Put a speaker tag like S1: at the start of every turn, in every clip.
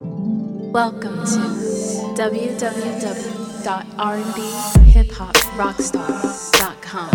S1: Welcome to www.rnbhiphoprockstar.com.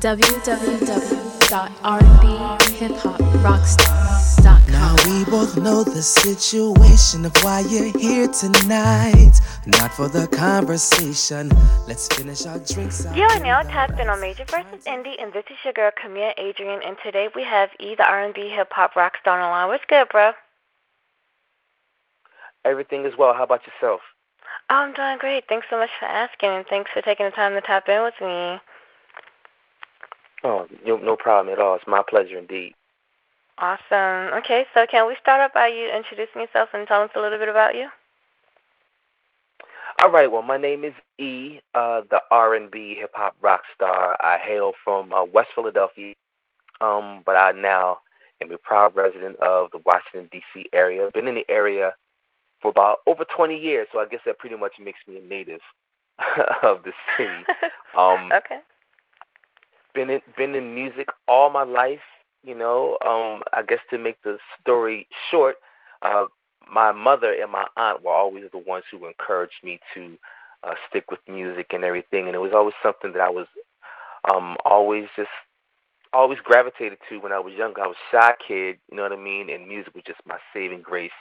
S1: www.rnbhiphoprockstar.com.
S2: Now we both know the situation of why you're here tonight. Not for the conversation. Let's finish our drinks. out
S3: You are now
S2: the
S3: tapped in on Major versus Indie, and this is your girl Camille Adrian, and today we have E, the R&B hip hop rock star on the line. What's good, bro?
S4: Everything is well. How about yourself?
S3: Oh, I'm doing great. Thanks so much for asking, and thanks for taking the time to tap in with me.
S4: Oh, no, no problem at all. It's my pleasure indeed.
S3: Awesome. Okay, so can we start off by you introducing yourself and telling us a little bit about you?
S4: All right. Well, my name is E, uh, the R&B hip hop rock star. I hail from uh, West Philadelphia, um, but I now am a proud resident of the Washington D.C. area. Been in the area for about over 20 years, so I guess that pretty much makes me a native of the city. Um,
S3: okay.
S4: been in been in music all my life. You know, um, I guess to make the story short, uh, my mother and my aunt were always the ones who encouraged me to uh, stick with music and everything, and it was always something that I was um, always just always gravitated to when I was younger. I was a shy kid, you know what I mean, and music was just my saving grace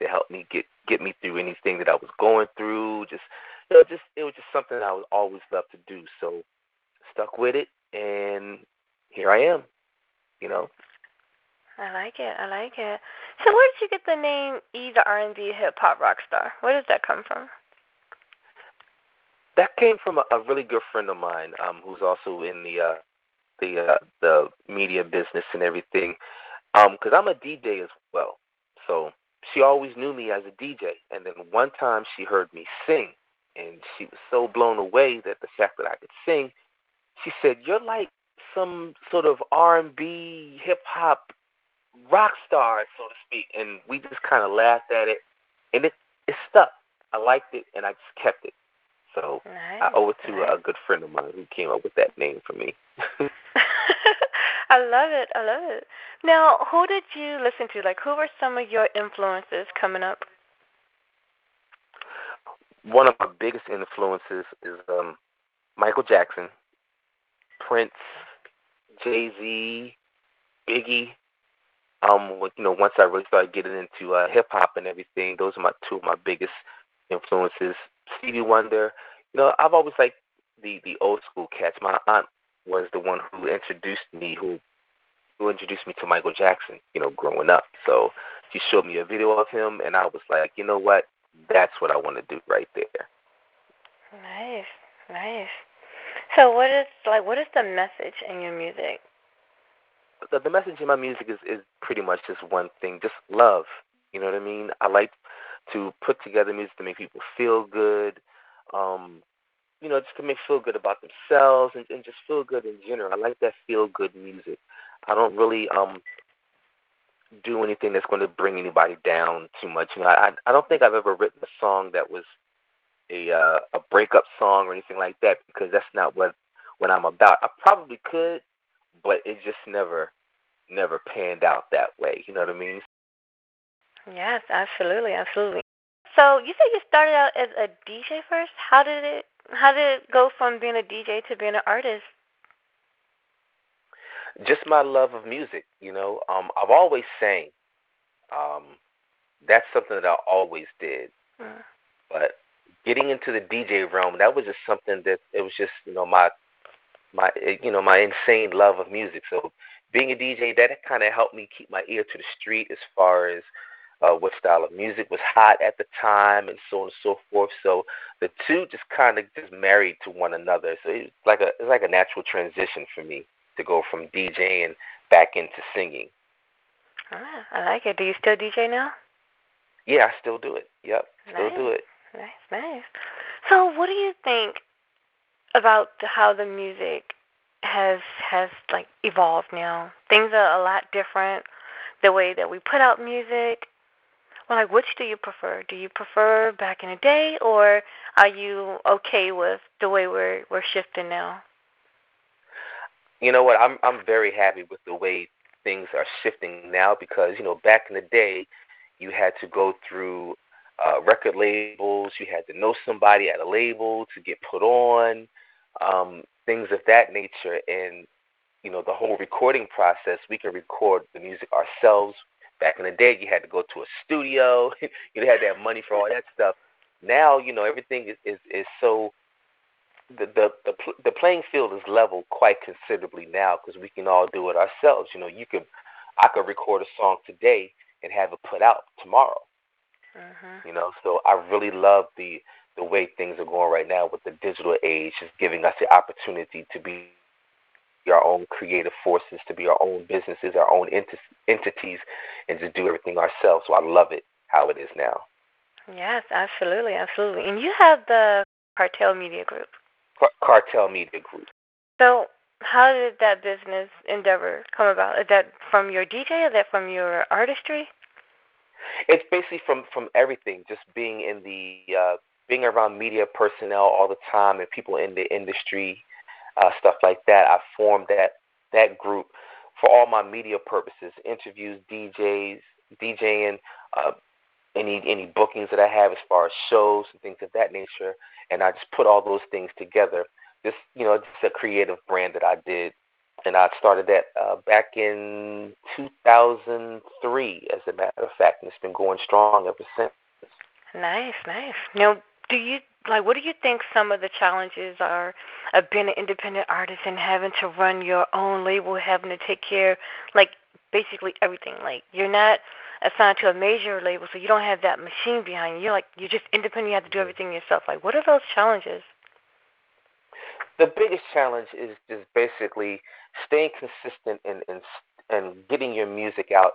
S4: to help me get get me through anything that I was going through. Just you know, just it was just something I was always loved to do. So stuck with it, and here I am. You know.
S3: I like it. I like it. So where did you get the name E, the R&B hip hop rock star? Where does that come from?
S4: That came from a, a really good friend of mine, um, who's also in the uh, the uh, the media business and everything. Um, because I'm a DJ as well, so she always knew me as a DJ. And then one time she heard me sing, and she was so blown away that the fact that I could sing, she said, "You're like some sort of R&B hip hop rock star, so to speak." And we just kind of laughed at it, and it it stuck. I liked it, and I just kept it. So
S3: Nice.
S4: I owe it to
S3: nice.
S4: a good friend of mine who came up with that name for me.
S3: I love it. I love it. Now, who did you listen to? Like, who were some of your influences coming up?
S4: One of my biggest influences is um, Michael Jackson, Prince, Jay Z, Biggie. Um, you know, once I really started getting into uh, hip hop and everything, those are my two of my biggest influences. Stevie Wonder. You know, I've always liked the the old school cats. My aunt was the one who introduced me, who who introduced me to Michael Jackson. You know, growing up. So she showed me a video of him, and I was like, you know what? That's what I want to do right there.
S3: Nice, nice. So, what is like? What is the message in your music?
S4: the, the message in my music is, is pretty much just one thing, just love. You know what I mean? I like to put together music to make people feel good, um, you know, just to make feel good about themselves and, and just feel good in general. I like that feel good music. I don't really um do anything that's going to bring anybody down too much. You know, I I don't think I've ever written a song that was a uh, a breakup song or anything like that because that's not what what I'm about. I probably could, but it just never never panned out that way. You know what I mean?
S3: Yes, absolutely, absolutely. So, you said you started out as a DJ first. How did it? How did it go from being a DJ to being an artist?
S4: Just my love of music. You know, um, I've always sang. Um, that's something that I always did.
S3: Mm.
S4: But getting into the DJ realm, that was just something that it was just you know my my eh, you know my insane love of music. So being a DJ, that kind of helped me keep my ear to the street as far as uh, what style of music was hot at the time, and so on and so forth. So the two just kind of just married to one another. So it's like a it's like a natural transition for me to go from DJing back into singing.
S3: Ah, I like it. Do you still DJ now?
S4: Yeah, I still do it. Yep, still do it.
S3: Nice, nice. So, what do you think about how the music has has like evolved now? Things are a lot different. The way that we put out music. well, like which do you prefer? Do you prefer back in the day, or are you okay with the way we're we're shifting now?
S4: You know what? I'm I'm very happy with the way things are shifting now because you know back in the day, you had to go through uh, record labels, you had to know somebody at a label to get put on, um, things of that nature, and you know the whole recording process. We can record the music ourselves. Back in the day, you had to go to a studio. you had to have money for all that stuff. Now, you know, everything is is, is so the the the, the playing field is leveled quite considerably now because we can all do it ourselves. You know, you could I could record a song today and have it put out tomorrow.
S3: Mm-hmm.
S4: You know, so I really love the the way things are going right now with the digital age, is giving us the opportunity to be our own creative forces, to be our own businesses, our own ent- entities, and to do everything ourselves. So I love it how it is now.
S3: Yes, absolutely, absolutely. And you have the Cartel Media Group.
S4: Cartel Media Group.
S3: So, how did that business endeavor come about? Is that from your DJ? Is that from your artistry?
S4: It's basically from from everything. Just being in the uh, being around media personnel all the time and people in the industry, uh, stuff like that. I formed that that group for all my media purposes, interviews, DJs, DJing, uh, any any bookings that I have as far as shows and things of that nature, and I just put all those things together. Just you know, just a creative brand that I did, and I started that uh, back in 2003, as a matter of fact, and it's been going strong ever since.
S3: Nice, nice. Now, do you like what do you think some of the challenges are of being an independent artist and having to run your own label, having to take care like basically everything. Like you're not assigned to a major label, so you don't have that machine behind you. You're like you're just independent. You have to do everything yourself. Like what are those challenges?
S4: The biggest challenge is just basically staying consistent and and and getting your music out,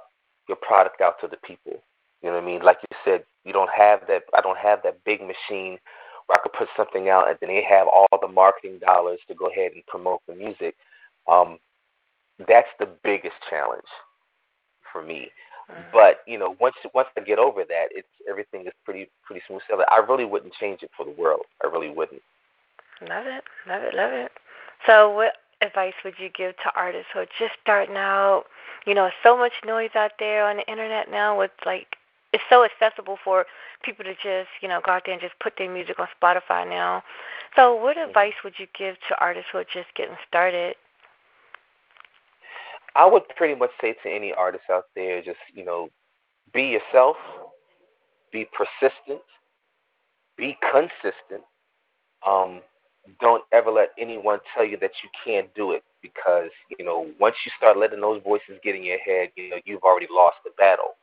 S4: your product out to the people. You know what I mean? Like you said, you don't have that. I don't have that big machine where I could put something out and then they have all the marketing dollars to go ahead and promote the music. Um, that's the biggest challenge for me. Mm-hmm. But you know, once once I get over that, it's everything is pretty pretty smooth sailing. I really wouldn't change it for the world. I really wouldn't.
S3: Love it, love it, love it. So, what advice would you give to artists who are just starting out? You know, so much noise out there on the internet now with like it's so accessible for people to just you know go out there and just put their music on Spotify now. So, what advice would you give to artists who are just getting started?
S4: I would pretty much say to any artist out there, just you know, be yourself, be persistent, be consistent. Um, don't ever let anyone tell you that you can't do it because you know once you start letting those voices get in your head, you know you've already lost the battle.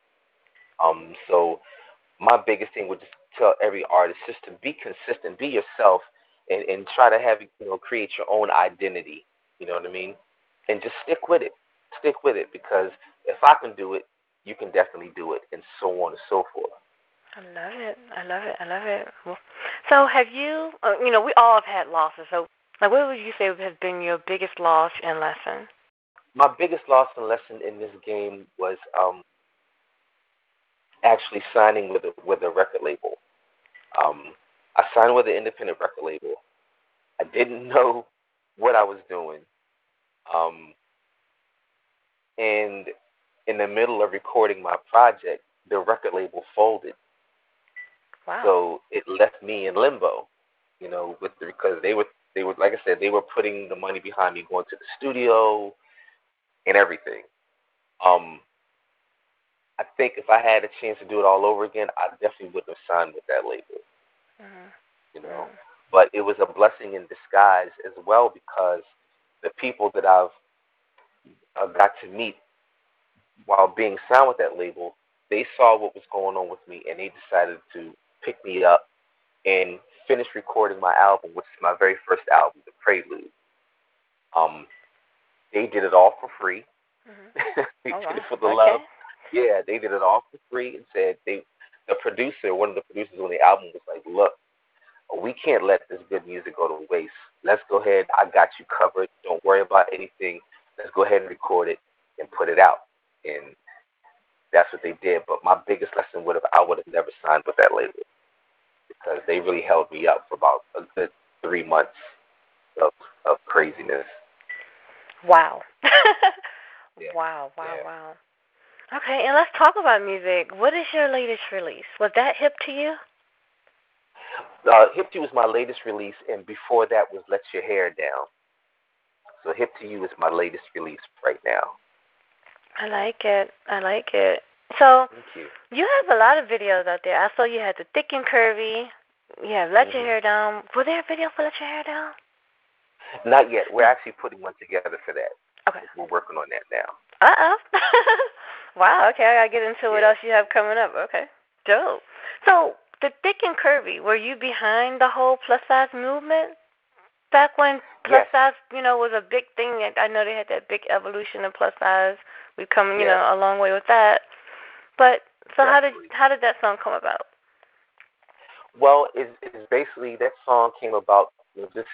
S4: Um, so my biggest thing would just tell every artist just to be consistent, be yourself, and, and try to have you know create your own identity. You know what I mean? And just stick with it. Stick with it because if I can do it, you can definitely do it, and so on and so forth.
S3: I love it. I love it. I love it. So, have you? Uh, you know, we all have had losses. So, like, what would you say has been your biggest loss and lesson?
S4: My biggest loss and lesson in this game was um, actually signing with a, with a record label. Um, I signed with an independent record label. I didn't know what I was doing. Um, and in the middle of recording my project, the record label folded.
S3: Wow.
S4: So it left me in limbo, you know, with the, because they were they were like I said they were putting the money behind me going to the studio and everything. Um, I think if I had a chance to do it all over again, I definitely wouldn't have signed with that label.
S3: Mm-hmm.
S4: You know, but it was a blessing in disguise as well because the people that I've uh, got to meet while being signed with that label, they saw what was going on with me and they decided to pick me up and finish recording my album, which is my very first album, The Prelude. Um, they did it all for free.
S3: Mm-hmm.
S4: they
S3: oh,
S4: did
S3: wow.
S4: it for the
S3: okay.
S4: love yeah, they did it all for free and said they the producer, one of the producers on the album was like, Look, we can't let this good music go to waste. Let's go ahead, I got you covered. Don't worry about anything. Let's go ahead and record it and put it out. And that's what they did. But my biggest lesson would have I would have never signed with that label because they really held me up for about a good three months of of craziness.
S3: Wow.
S4: Yeah.
S3: Wow, wow,
S4: Yeah.
S3: wow. Okay, and let's talk about music. What is your latest release? Was that hip to you?
S4: Uh, Hip to You was my latest release, and before that was Let Your Hair Down. So Hip to You is my latest release right now.
S3: I like it. I like it. So
S4: you.
S3: you have a lot of videos out there. I saw you had the thick and curvy. You have Let Your
S4: Mhm.
S3: Hair Down. Was there a video for Let Your Hair Down?
S4: Not yet. We're actually putting one together for that.
S3: Okay.
S4: We're working on that now.
S3: Uh oh. wow. Okay, I gotta get into what else you have coming up. Okay, dope. So the thick and curvy, were you behind the whole plus size movement back when plus
S4: Yes.
S3: size, you know, was a big thing? I know they had that big evolution of plus size. We've come, you
S4: Yeah.
S3: know, a long way with that. But so how did how did that song come about?
S4: Well, it's, it's basically that song came about just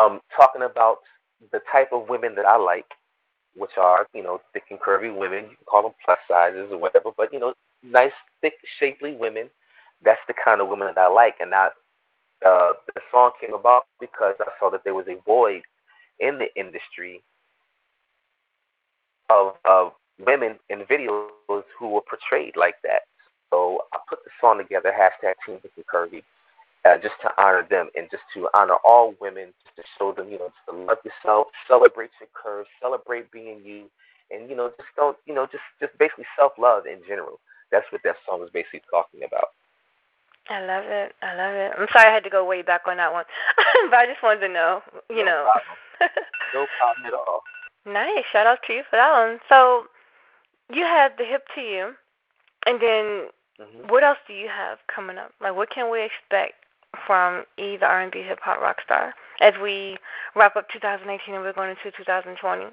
S4: um, talking about the type of women that I like, which are you know thick and curvy women. You can call them plus sizes or whatever, but you know nice, thick, shapely women. That's the kind of women that I like, and I, uh, the song came about because I saw that there was a void in the industry of of women in videos who were portrayed like that. So I put the song together, hashtag Team Thick and Curvy, uh, just to honor them and just to honor all women, just to show them, you know, just to love yourself, celebrate your curves, celebrate being you, and you know, just don't, you know, just just basically self love in general. That's what that song was basically talking about.
S3: I love it. I love it. I'm sorry I had to go way back on that one, but I just wanted to know, you
S4: No
S3: know.
S4: problem. No problem at all.
S3: Nice. Shout out to you for that one. So you have the hip to you, and then
S4: hmm
S3: what else do you have coming up? Like, what can we expect from E, the R&B hip hop rock star, as we wrap up 2018 and we're going into 2020?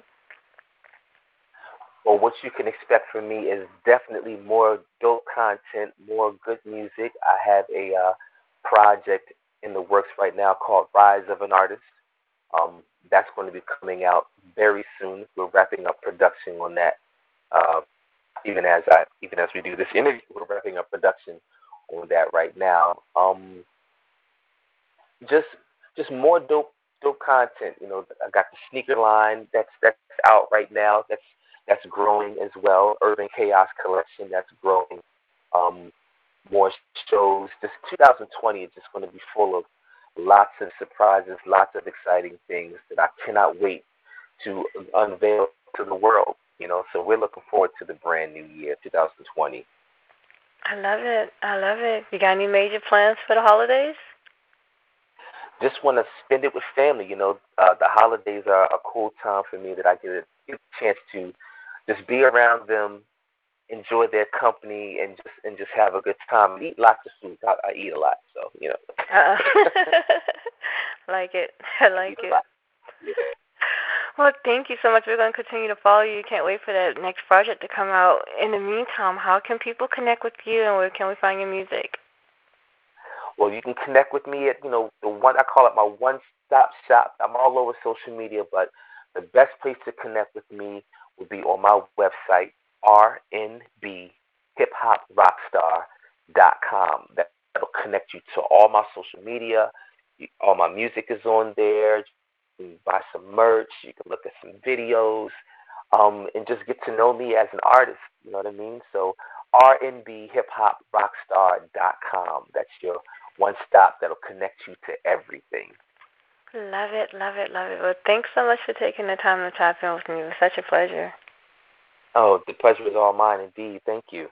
S4: Well, what you can expect from me is definitely more dope content, more good music. I have a uh, project in the works right now called Rise of an Artist. Um, that's going to be coming out very soon. We're wrapping up production on that. Uh, even as I, even as we do this interview, we're wrapping up production on that right now. Um, just, just more dope, dope content. You know, I got the sneaker line that's that's out right now. That's that's growing as well. Urban Chaos Collection that's growing. Um, more shows. This 2020 is just going to be full of lots of surprises, lots of exciting things that I cannot wait to unveil to the world. You know, so we're looking forward to the brand new year, 2020.
S3: I love it. I love it. You got any major plans for the holidays?
S4: Just want to spend it with family. You know, uh, the holidays are a cool time for me that I get a, chance to just be around them, enjoy their company, and just and just have a good time. And eat lots of food. I, I eat a lot, so you know.
S3: Uh, like it. I like it. Well, thank you so much. We're going to continue to follow you. Can't wait for that next project to come out. In the meantime, how can people connect with you and where can we find your music?
S4: Well, you can connect with me at you know the one I call it my one stop shop. I'm all over social media, but the best place to connect with me would be on my website rnbhiphop.rockstar.com. That will connect you to all my social media. All my music is on there. Can buy some merch. You can look at some videos, um, and just get to know me as an artist. You know what I mean? So rnbhiphop.rockstar.com. That's your one stop that'll connect you to everything.
S3: Love it, love it, love it. Well, thanks so much for taking the time to tap in with me. It was such a pleasure.
S4: Oh, the pleasure is all mine indeed. Thank you.